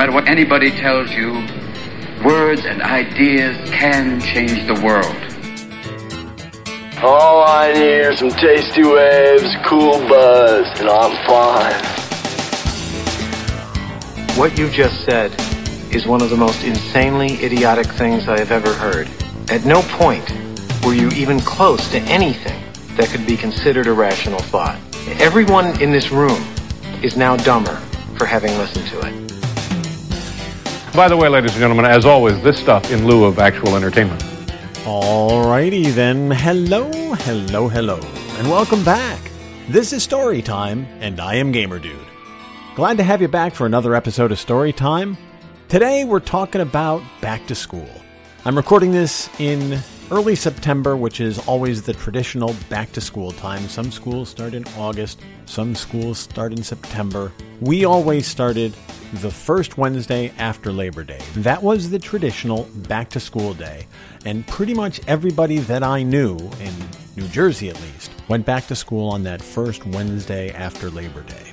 matter what anybody tells you, words and ideas can change the world. All I need are some tasty waves, cool buzz, and I'm fine. What you just said is one of the most insanely idiotic things I have ever heard. At no point were you even close to anything that could be considered a rational thought. Everyone in this room is now dumber for having listened to it. By the way, ladies and gentlemen, as always, this stuff in lieu of actual entertainment. Alrighty then. Hello, hello, hello, and welcome back. This is Story Time, and I am Gamer Dude. Glad to have you back for another episode of Story Time. Today we're talking about back to school. I'm recording this in early September, which is always the traditional back to school time. Some schools start in August, some schools start in September. We always started the first Wednesday after Labor Day. That was the traditional back to school day. And pretty much everybody that I knew, in New Jersey at least, went back to school on that first Wednesday after Labor Day.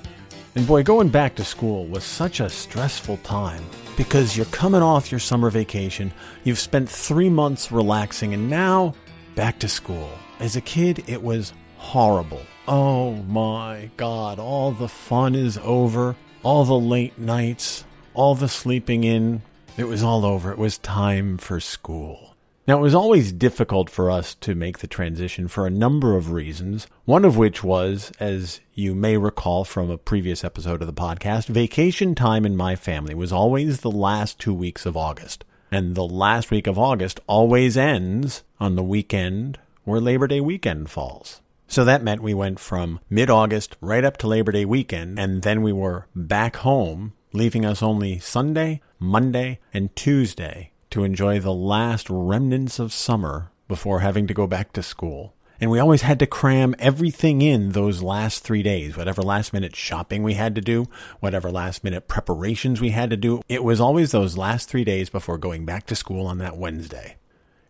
And boy, going back to school was such a stressful time because you're coming off your summer vacation, you've spent three months relaxing, and now back to school. As a kid, it was horrible. Oh my god, all the fun is over, all the late nights, all the sleeping in. It was all over. It was time for school. Now, it was always difficult for us to make the transition for a number of reasons, one of which was, as you may recall from a previous episode of the podcast, vacation time in my family was always the last two weeks of August. And the last week of August always ends on the weekend where Labor Day weekend falls. So that meant we went from mid August right up to Labor Day weekend, and then we were back home, leaving us only Sunday, Monday, and Tuesday to enjoy the last remnants of summer before having to go back to school. And we always had to cram everything in those last three days, whatever last minute shopping we had to do, whatever last minute preparations we had to do. It was always those last three days before going back to school on that Wednesday.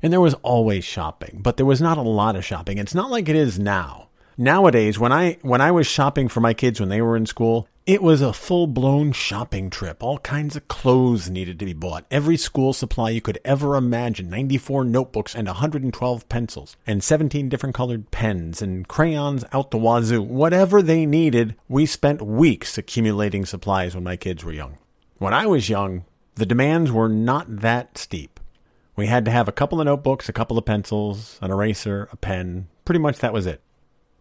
And there was always shopping, but there was not a lot of shopping. It's not like it is now. Nowadays, when I when I was shopping for my kids when they were in school, it was a full blown shopping trip. All kinds of clothes needed to be bought. Every school supply you could ever imagine 94 notebooks and 112 pencils, and 17 different colored pens, and crayons out the wazoo. Whatever they needed, we spent weeks accumulating supplies when my kids were young. When I was young, the demands were not that steep. We had to have a couple of notebooks, a couple of pencils, an eraser, a pen. Pretty much that was it.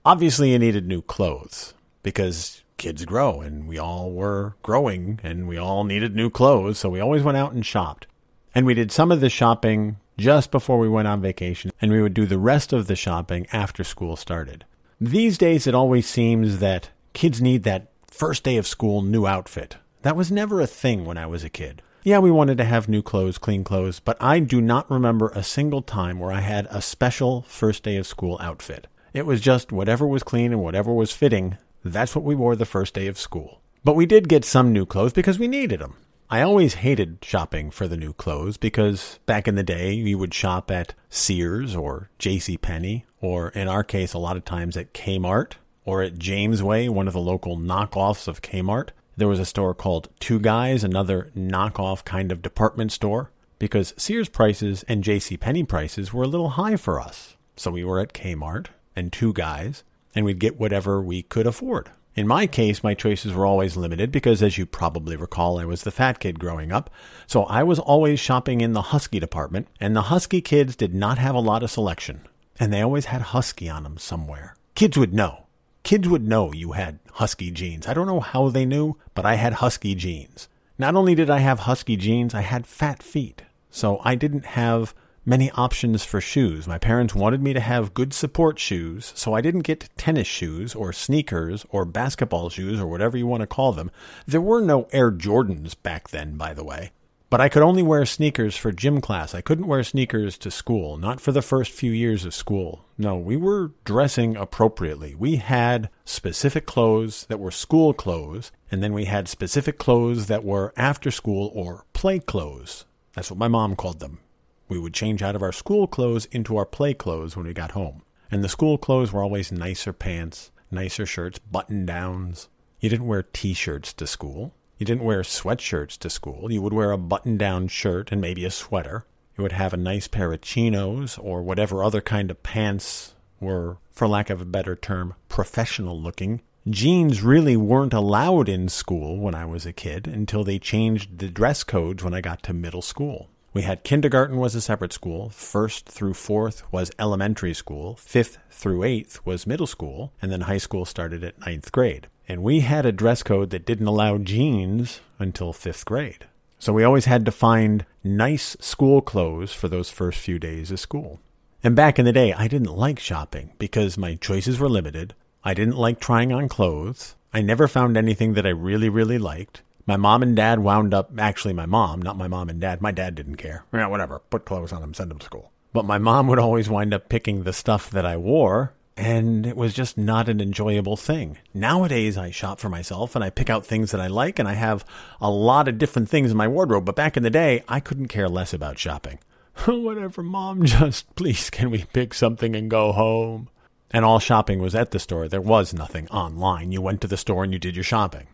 Obviously, you needed new clothes because kids grow and we all were growing and we all needed new clothes. So we always went out and shopped. And we did some of the shopping just before we went on vacation and we would do the rest of the shopping after school started. These days, it always seems that kids need that first day of school new outfit. That was never a thing when I was a kid. Yeah, we wanted to have new clothes, clean clothes, but I do not remember a single time where I had a special first day of school outfit. It was just whatever was clean and whatever was fitting, that's what we wore the first day of school. But we did get some new clothes because we needed them. I always hated shopping for the new clothes because back in the day you would shop at Sears or J.C. Penney, or in our case a lot of times at Kmart or at Jamesway, one of the local knockoffs of Kmart. There was a store called Two Guys, another knockoff kind of department store, because Sears prices and J.C. Penney prices were a little high for us. So we were at Kmart and Two Guys, and we'd get whatever we could afford. In my case, my choices were always limited because, as you probably recall, I was the fat kid growing up. So I was always shopping in the Husky department, and the Husky kids did not have a lot of selection. And they always had Husky on them somewhere. Kids would know. Kids would know you had Husky jeans. I don't know how they knew, but I had Husky jeans. Not only did I have Husky jeans, I had fat feet. So I didn't have many options for shoes. My parents wanted me to have good support shoes, so I didn't get tennis shoes or sneakers or basketball shoes or whatever you want to call them. There were no Air Jordans back then, by the way. But I could only wear sneakers for gym class. I couldn't wear sneakers to school, not for the first few years of school. No, we were dressing appropriately. We had specific clothes that were school clothes, and then we had specific clothes that were after school or play clothes. That's what my mom called them. We would change out of our school clothes into our play clothes when we got home. And the school clothes were always nicer pants, nicer shirts, button downs. You didn't wear t shirts to school. You didn't wear sweatshirts to school. You would wear a button down shirt and maybe a sweater. You would have a nice pair of chinos or whatever other kind of pants were, for lack of a better term, professional looking. Jeans really weren't allowed in school when I was a kid until they changed the dress codes when I got to middle school. We had kindergarten was a separate school, first through fourth was elementary school, fifth through eighth was middle school, and then high school started at ninth grade. And we had a dress code that didn't allow jeans until fifth grade. So we always had to find nice school clothes for those first few days of school. And back in the day, I didn't like shopping because my choices were limited. I didn't like trying on clothes. I never found anything that I really, really liked. My mom and dad wound up, actually, my mom, not my mom and dad. My dad didn't care. Yeah, whatever. Put clothes on them, send them to school. But my mom would always wind up picking the stuff that I wore, and it was just not an enjoyable thing. Nowadays, I shop for myself and I pick out things that I like, and I have a lot of different things in my wardrobe. But back in the day, I couldn't care less about shopping. Whatever, mom, just please can we pick something and go home? And all shopping was at the store. There was nothing online. You went to the store and you did your shopping.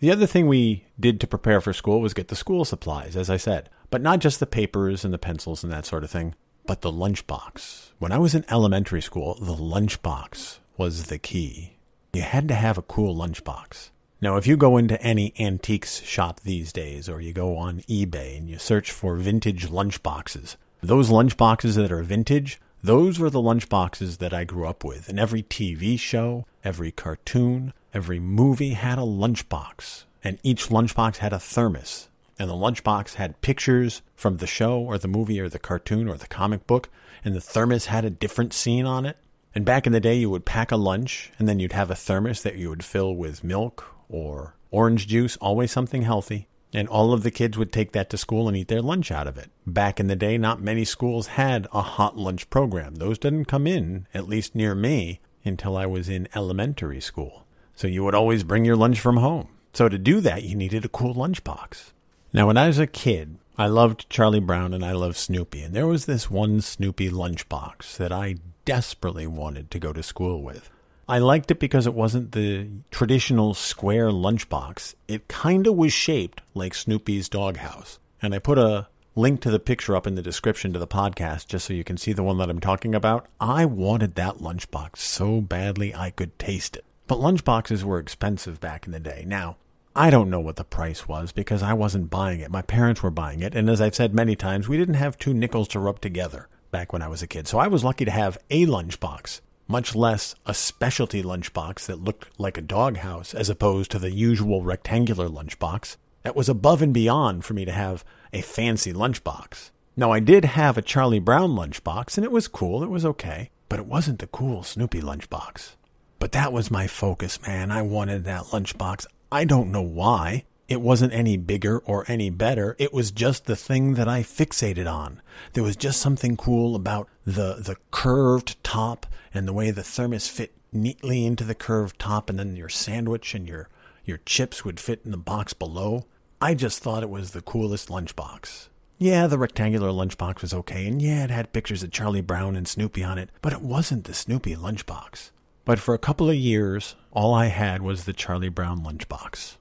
The other thing we did to prepare for school was get the school supplies, as I said, but not just the papers and the pencils and that sort of thing, but the lunchbox. When I was in elementary school, the lunchbox was the key. You had to have a cool lunchbox. Now, if you go into any antiques shop these days, or you go on eBay and you search for vintage lunchboxes, those lunchboxes that are vintage, those were the lunchboxes that I grew up with. And every TV show, every cartoon, every movie had a lunchbox. And each lunchbox had a thermos. And the lunchbox had pictures from the show or the movie or the cartoon or the comic book. And the thermos had a different scene on it. And back in the day, you would pack a lunch and then you'd have a thermos that you would fill with milk or orange juice, always something healthy. And all of the kids would take that to school and eat their lunch out of it. Back in the day, not many schools had a hot lunch program. Those didn't come in, at least near me, until I was in elementary school. So you would always bring your lunch from home. So to do that, you needed a cool lunchbox. Now, when I was a kid, I loved Charlie Brown and I loved Snoopy. And there was this one Snoopy lunchbox that I desperately wanted to go to school with. I liked it because it wasn't the traditional square lunchbox. It kind of was shaped like Snoopy's doghouse. And I put a link to the picture up in the description to the podcast just so you can see the one that I'm talking about. I wanted that lunchbox so badly I could taste it. But lunchboxes were expensive back in the day. Now, I don't know what the price was because I wasn't buying it. My parents were buying it. And as I've said many times, we didn't have two nickels to rub together back when I was a kid. So I was lucky to have a lunchbox much less a specialty lunchbox that looked like a doghouse as opposed to the usual rectangular lunchbox. That was above and beyond for me to have a fancy lunchbox. Now, I did have a Charlie Brown lunchbox, and it was cool, it was okay, but it wasn't the cool Snoopy lunchbox. But that was my focus, man. I wanted that lunchbox. I don't know why. It wasn't any bigger or any better. It was just the thing that I fixated on. There was just something cool about the, the curved top and the way the thermos fit neatly into the curved top and then your sandwich and your, your chips would fit in the box below. I just thought it was the coolest lunchbox. Yeah, the rectangular lunchbox was okay, and yeah, it had pictures of Charlie Brown and Snoopy on it, but it wasn't the Snoopy lunchbox. But for a couple of years, all I had was the Charlie Brown lunchbox.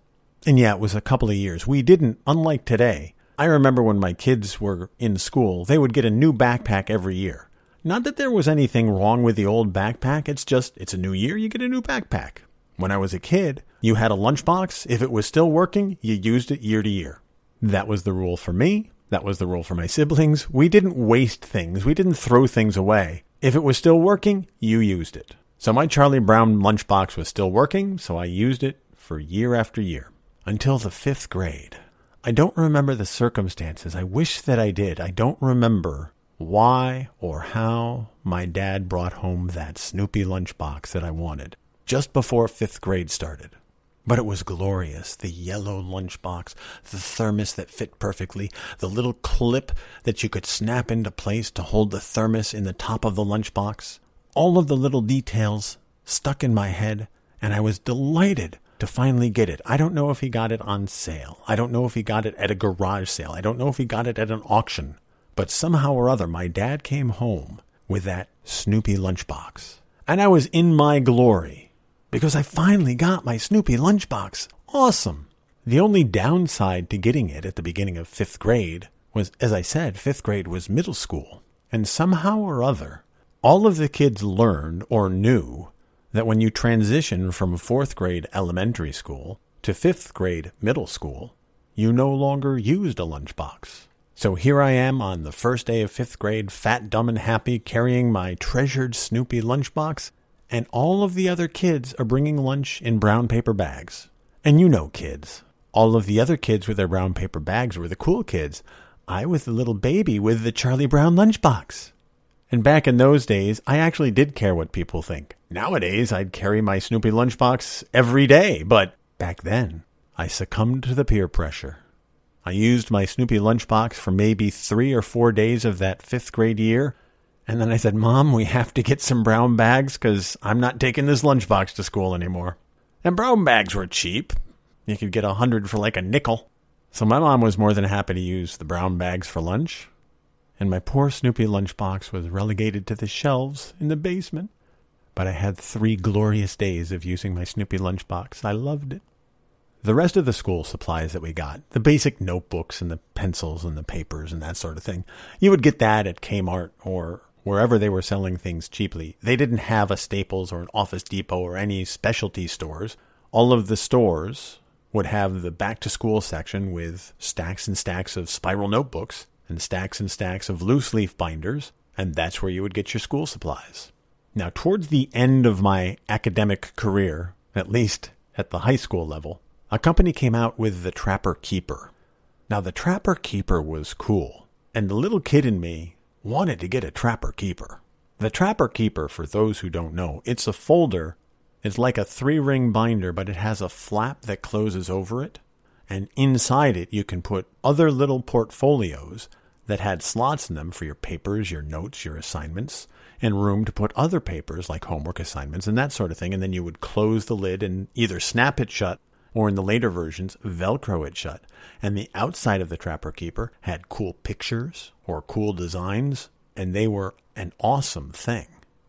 And yeah, it was a couple of years. We didn't, unlike today. I remember when my kids were in school, they would get a new backpack every year. Not that there was anything wrong with the old backpack, it's just, it's a new year, you get a new backpack. When I was a kid, you had a lunchbox. If it was still working, you used it year to year. That was the rule for me. That was the rule for my siblings. We didn't waste things. We didn't throw things away. If it was still working, you used it. So my Charlie Brown lunchbox was still working, so I used it for year after year until the fifth grade. I don't remember the circumstances. I wish that I did. I don't remember why or how my dad brought home that Snoopy lunchbox that I wanted just before fifth grade started. But it was glorious. The yellow lunchbox, the thermos that fit perfectly, the little clip that you could snap into place to hold the thermos in the top of the lunchbox. All of the little details stuck in my head, and I was delighted to finally get it. I don't know if he got it on sale. I don't know if he got it at a garage sale. I don't know if he got it at an auction. But somehow or other, my dad came home with that Snoopy lunchbox. And I was in my glory because I finally got my Snoopy lunchbox. Awesome. The only downside to getting it at the beginning of fifth grade was, as I said, fifth grade was middle school. And somehow or other, all of the kids learned or knew that when you transition from fourth grade elementary school to fifth grade middle school, you no longer used a lunchbox. So here I am on the first day of fifth grade, fat, dumb, and happy, carrying my treasured Snoopy lunchbox, and all of the other kids are bringing lunch in brown paper bags. And you know kids. All of the other kids with their brown paper bags were the cool kids. I was the little baby with the Charlie Brown lunchbox. And back in those days, I actually did care what people think. Nowadays, I'd carry my Snoopy lunchbox every day, but back then, I succumbed to the peer pressure. I used my Snoopy lunchbox for maybe three or four days of that fifth grade year, and then I said, Mom, we have to get some brown bags because I'm not taking this lunchbox to school anymore. And brown bags were cheap. You could get a hundred for like a nickel. So my mom was more than happy to use the brown bags for lunch, and my poor Snoopy lunchbox was relegated to the shelves in the basement. But I had three glorious days of using my Snoopy lunchbox. I loved it. The rest of the school supplies that we got, the basic notebooks and the pencils and the papers and that sort of thing, you would get that at Kmart or wherever they were selling things cheaply. They didn't have a Staples or an Office Depot or any specialty stores. All of the stores would have the back to school section with stacks and stacks of spiral notebooks and stacks and stacks of loose leaf binders, and that's where you would get your school supplies. Now, towards the end of my academic career, at least at the high school level, a company came out with the Trapper Keeper. Now, the Trapper Keeper was cool, and the little kid in me wanted to get a Trapper Keeper. The Trapper Keeper, for those who don't know, it's a folder. It's like a three ring binder, but it has a flap that closes over it. And inside it, you can put other little portfolios that had slots in them for your papers, your notes, your assignments, and room to put other papers like homework assignments and that sort of thing. And then you would close the lid and either snap it shut or in the later versions, Velcro it shut. And the outside of the Trapper Keeper had cool pictures or cool designs, and they were an awesome thing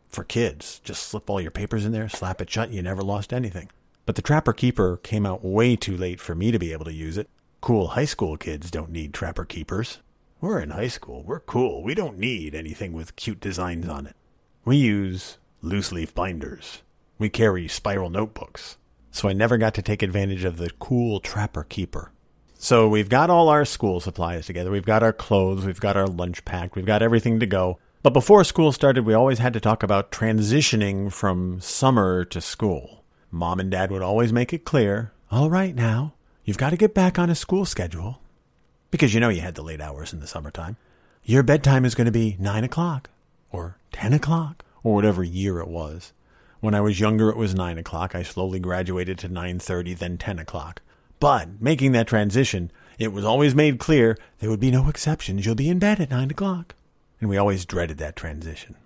for kids. Just slip all your papers in there, slap it shut, you never lost anything. But the Trapper Keeper came out way too late for me to be able to use it. Cool high school kids don't need Trapper Keepers. We're in high school. We're cool. We don't need anything with cute designs on it. We use loose leaf binders. We carry spiral notebooks so I never got to take advantage of the cool Trapper Keeper. So we've got all our school supplies together. We've got our clothes, we've got our lunch pack, we've got everything to go. But before school started, we always had to talk about transitioning from summer to school. Mom and Dad would always make it clear, all right now, you've got to get back on a school schedule. Because you know you had the late hours in the summertime. Your bedtime is going to be 9 o'clock or 10 o'clock or whatever year it was. When I was younger, it was 9 o'clock. I slowly graduated to 9.30, then 10 o'clock. But making that transition, it was always made clear there would be no exceptions. You'll be in bed at 9 o'clock. And we always dreaded that transition.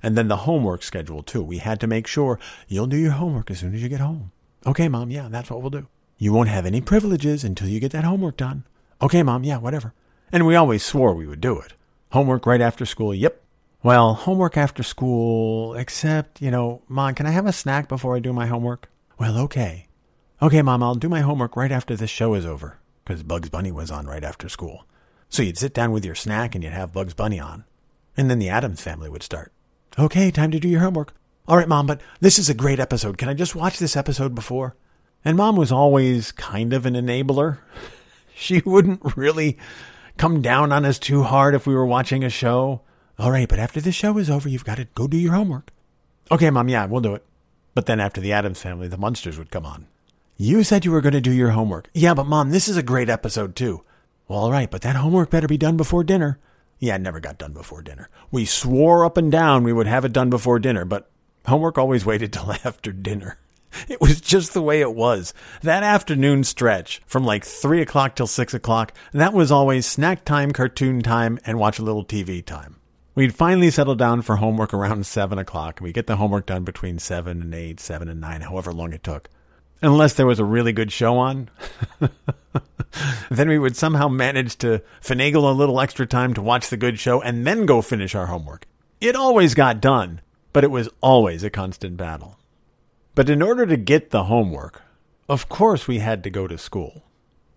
And then the homework schedule, too. We had to make sure you'll do your homework as soon as you get home. Okay, Mom, yeah, that's what we'll do. You won't have any privileges until you get that homework done. Okay, Mom, yeah, whatever. And we always swore we would do it. Homework right after school, yep, well, homework after school, except, you know, Mom, can I have a snack before I do my homework? Well, okay. Okay, Mom, I'll do my homework right after this show is over, because Bugs Bunny was on right after school. So you'd sit down with your snack and you'd have Bugs Bunny on. And then the Addams family would start. Okay, time to do your homework. All right, Mom, but this is a great episode. Can I just watch this episode before? And Mom was always kind of an enabler. she wouldn't really come down on us too hard if we were watching a show. All right, but after the show is over, you've got to go do your homework. Okay, Mom, yeah, we'll do it. But then after the Addams family, the Munsters would come on. You said you were going to do your homework. Yeah, but Mom, this is a great episode, too. Well, all right, but that homework better be done before dinner. Yeah, it never got done before dinner. We swore up and down we would have it done before dinner, but homework always waited till after dinner. It was just the way it was. That afternoon stretch from like 3 o'clock till 6 o'clock, that was always snack time, cartoon time, and watch a little TV time. We'd finally settle down for homework around 7 o'clock. We get the homework done between 7 and 8, 7 and 9, however long it took. Unless there was a really good show on. then we would somehow manage to finagle a little extra time to watch the good show and then go finish our homework. It always got done, but it was always a constant battle. But in order to get the homework, of course we had to go to school.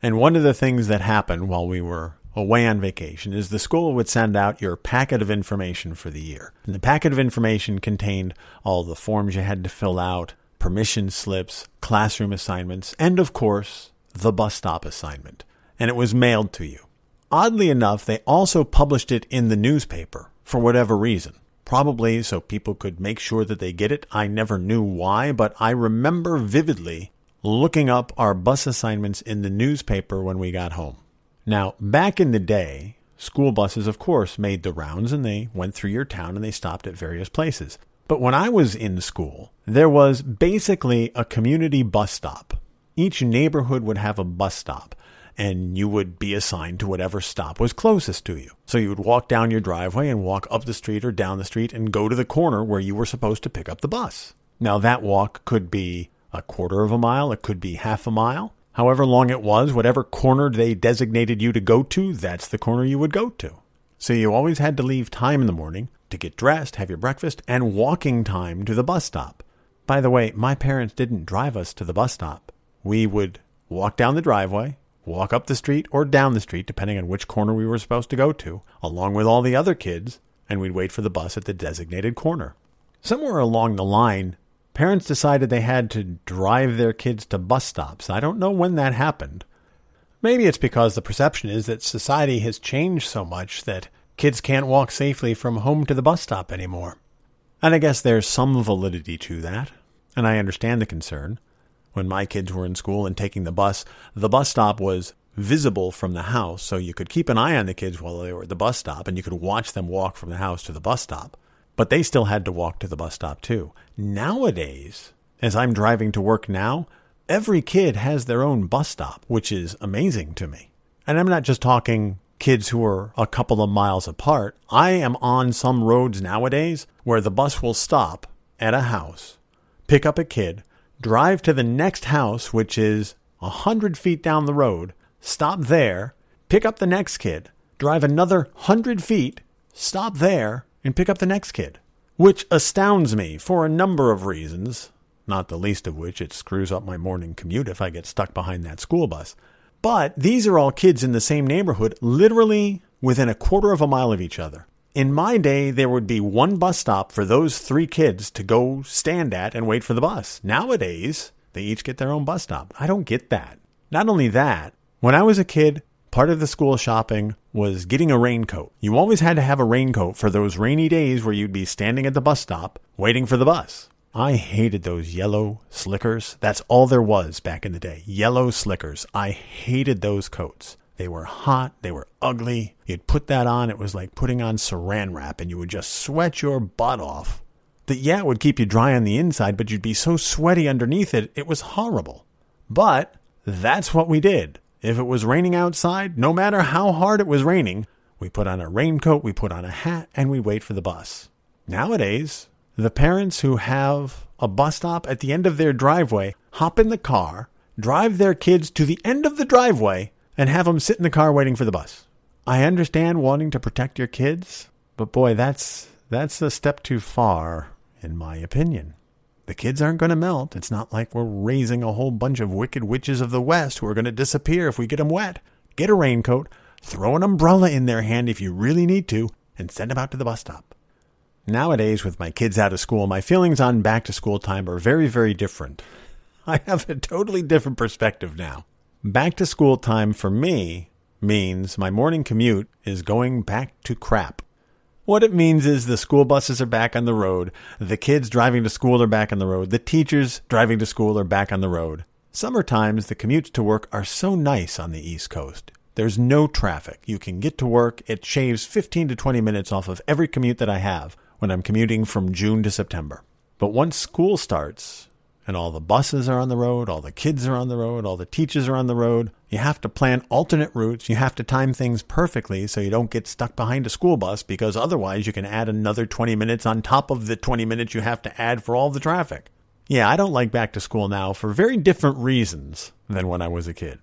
And one of the things that happened while we were away on vacation is the school would send out your packet of information for the year. And the packet of information contained all the forms you had to fill out, permission slips, classroom assignments, and of course, the bus stop assignment. And it was mailed to you. Oddly enough, they also published it in the newspaper for whatever reason. Probably so people could make sure that they get it. I never knew why, but I remember vividly looking up our bus assignments in the newspaper when we got home. Now, back in the day, school buses, of course, made the rounds and they went through your town and they stopped at various places. But when I was in school, there was basically a community bus stop. Each neighborhood would have a bus stop and you would be assigned to whatever stop was closest to you. So you would walk down your driveway and walk up the street or down the street and go to the corner where you were supposed to pick up the bus. Now that walk could be a quarter of a mile, it could be half a mile. However long it was, whatever corner they designated you to go to, that's the corner you would go to. So you always had to leave time in the morning to get dressed, have your breakfast, and walking time to the bus stop. By the way, my parents didn't drive us to the bus stop. We would walk down the driveway, walk up the street or down the street, depending on which corner we were supposed to go to, along with all the other kids, and we'd wait for the bus at the designated corner. Somewhere along the line, parents decided they had to drive their kids to bus stops. I don't know when that happened. Maybe it's because the perception is that society has changed so much that kids can't walk safely from home to the bus stop anymore. And I guess there's some validity to that, and I understand the concern. When my kids were in school and taking the bus, the bus stop was visible from the house, so you could keep an eye on the kids while they were at the bus stop and you could watch them walk from the house to the bus stop. But they still had to walk to the bus stop too. Nowadays, as I'm driving to work now, every kid has their own bus stop, which is amazing to me. And I'm not just talking kids who are a couple of miles apart. I am on some roads nowadays where the bus will stop at a house, pick up a kid, drive to the next house, which is a hundred feet down the road, stop there, pick up the next kid, drive another hundred feet, stop there, and pick up the next kid. Which astounds me for a number of reasons, not the least of which it screws up my morning commute if I get stuck behind that school bus. But these are all kids in the same neighborhood, literally within a quarter of a mile of each other. In my day, there would be one bus stop for those three kids to go stand at and wait for the bus. Nowadays, they each get their own bus stop. I don't get that. Not only that, when I was a kid, part of the school shopping was getting a raincoat. You always had to have a raincoat for those rainy days where you'd be standing at the bus stop waiting for the bus. I hated those yellow slickers. That's all there was back in the day. Yellow slickers. I hated those coats. They were hot. They were ugly. You'd put that on. It was like putting on saran wrap and you would just sweat your butt off. That, yeah, it would keep you dry on the inside, but you'd be so sweaty underneath it. It was horrible. But that's what we did. If it was raining outside, no matter how hard it was raining, we put on a raincoat, we put on a hat, and we wait for the bus. Nowadays, the parents who have a bus stop at the end of their driveway hop in the car, drive their kids to the end of the driveway, and have them sit in the car waiting for the bus. I understand wanting to protect your kids, but boy, that's that's a step too far, in my opinion. The kids aren't going to melt. It's not like we're raising a whole bunch of wicked witches of the West who are going to disappear if we get them wet. Get a raincoat, throw an umbrella in their hand if you really need to, and send them out to the bus stop. Nowadays, with my kids out of school, my feelings on back to school time are very, very different. I have a totally different perspective now. Back to school time for me means my morning commute is going back to crap. What it means is the school buses are back on the road, the kids driving to school are back on the road, the teachers driving to school are back on the road. Summer times, the commutes to work are so nice on the East Coast. There's no traffic. You can get to work. It shaves 15 to 20 minutes off of every commute that I have when I'm commuting from June to September. But once school starts, and all the buses are on the road, all the kids are on the road, all the teachers are on the road. You have to plan alternate routes. You have to time things perfectly so you don't get stuck behind a school bus because otherwise you can add another 20 minutes on top of the 20 minutes you have to add for all the traffic. Yeah, I don't like back to school now for very different reasons than when I was a kid.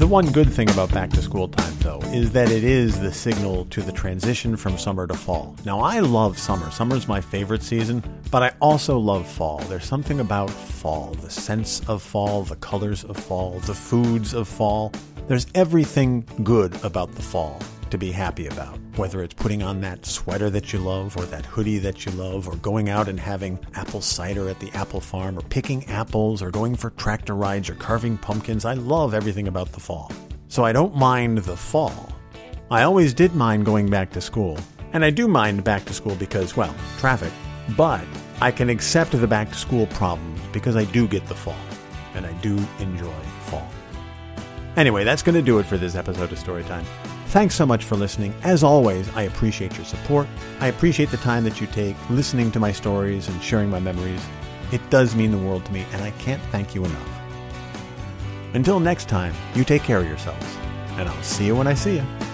The one good thing about back to school time, though, is that it is the signal to the transition from summer to fall. Now, I love summer. Summer's my favorite season, but I also love fall. There's something about fall the sense of fall, the colors of fall, the foods of fall. There's everything good about the fall to be happy about. Whether it's putting on that sweater that you love, or that hoodie that you love, or going out and having apple cider at the apple farm, or picking apples, or going for tractor rides, or carving pumpkins. I love everything about the fall. So I don't mind the fall. I always did mind going back to school. And I do mind back to school because, well, traffic. But I can accept the back to school problems because I do get the fall. And I do enjoy fall. Anyway, that's going to do it for this episode of Storytime. Thanks so much for listening. As always, I appreciate your support. I appreciate the time that you take listening to my stories and sharing my memories. It does mean the world to me, and I can't thank you enough. Until next time, you take care of yourselves, and I'll see you when I see you.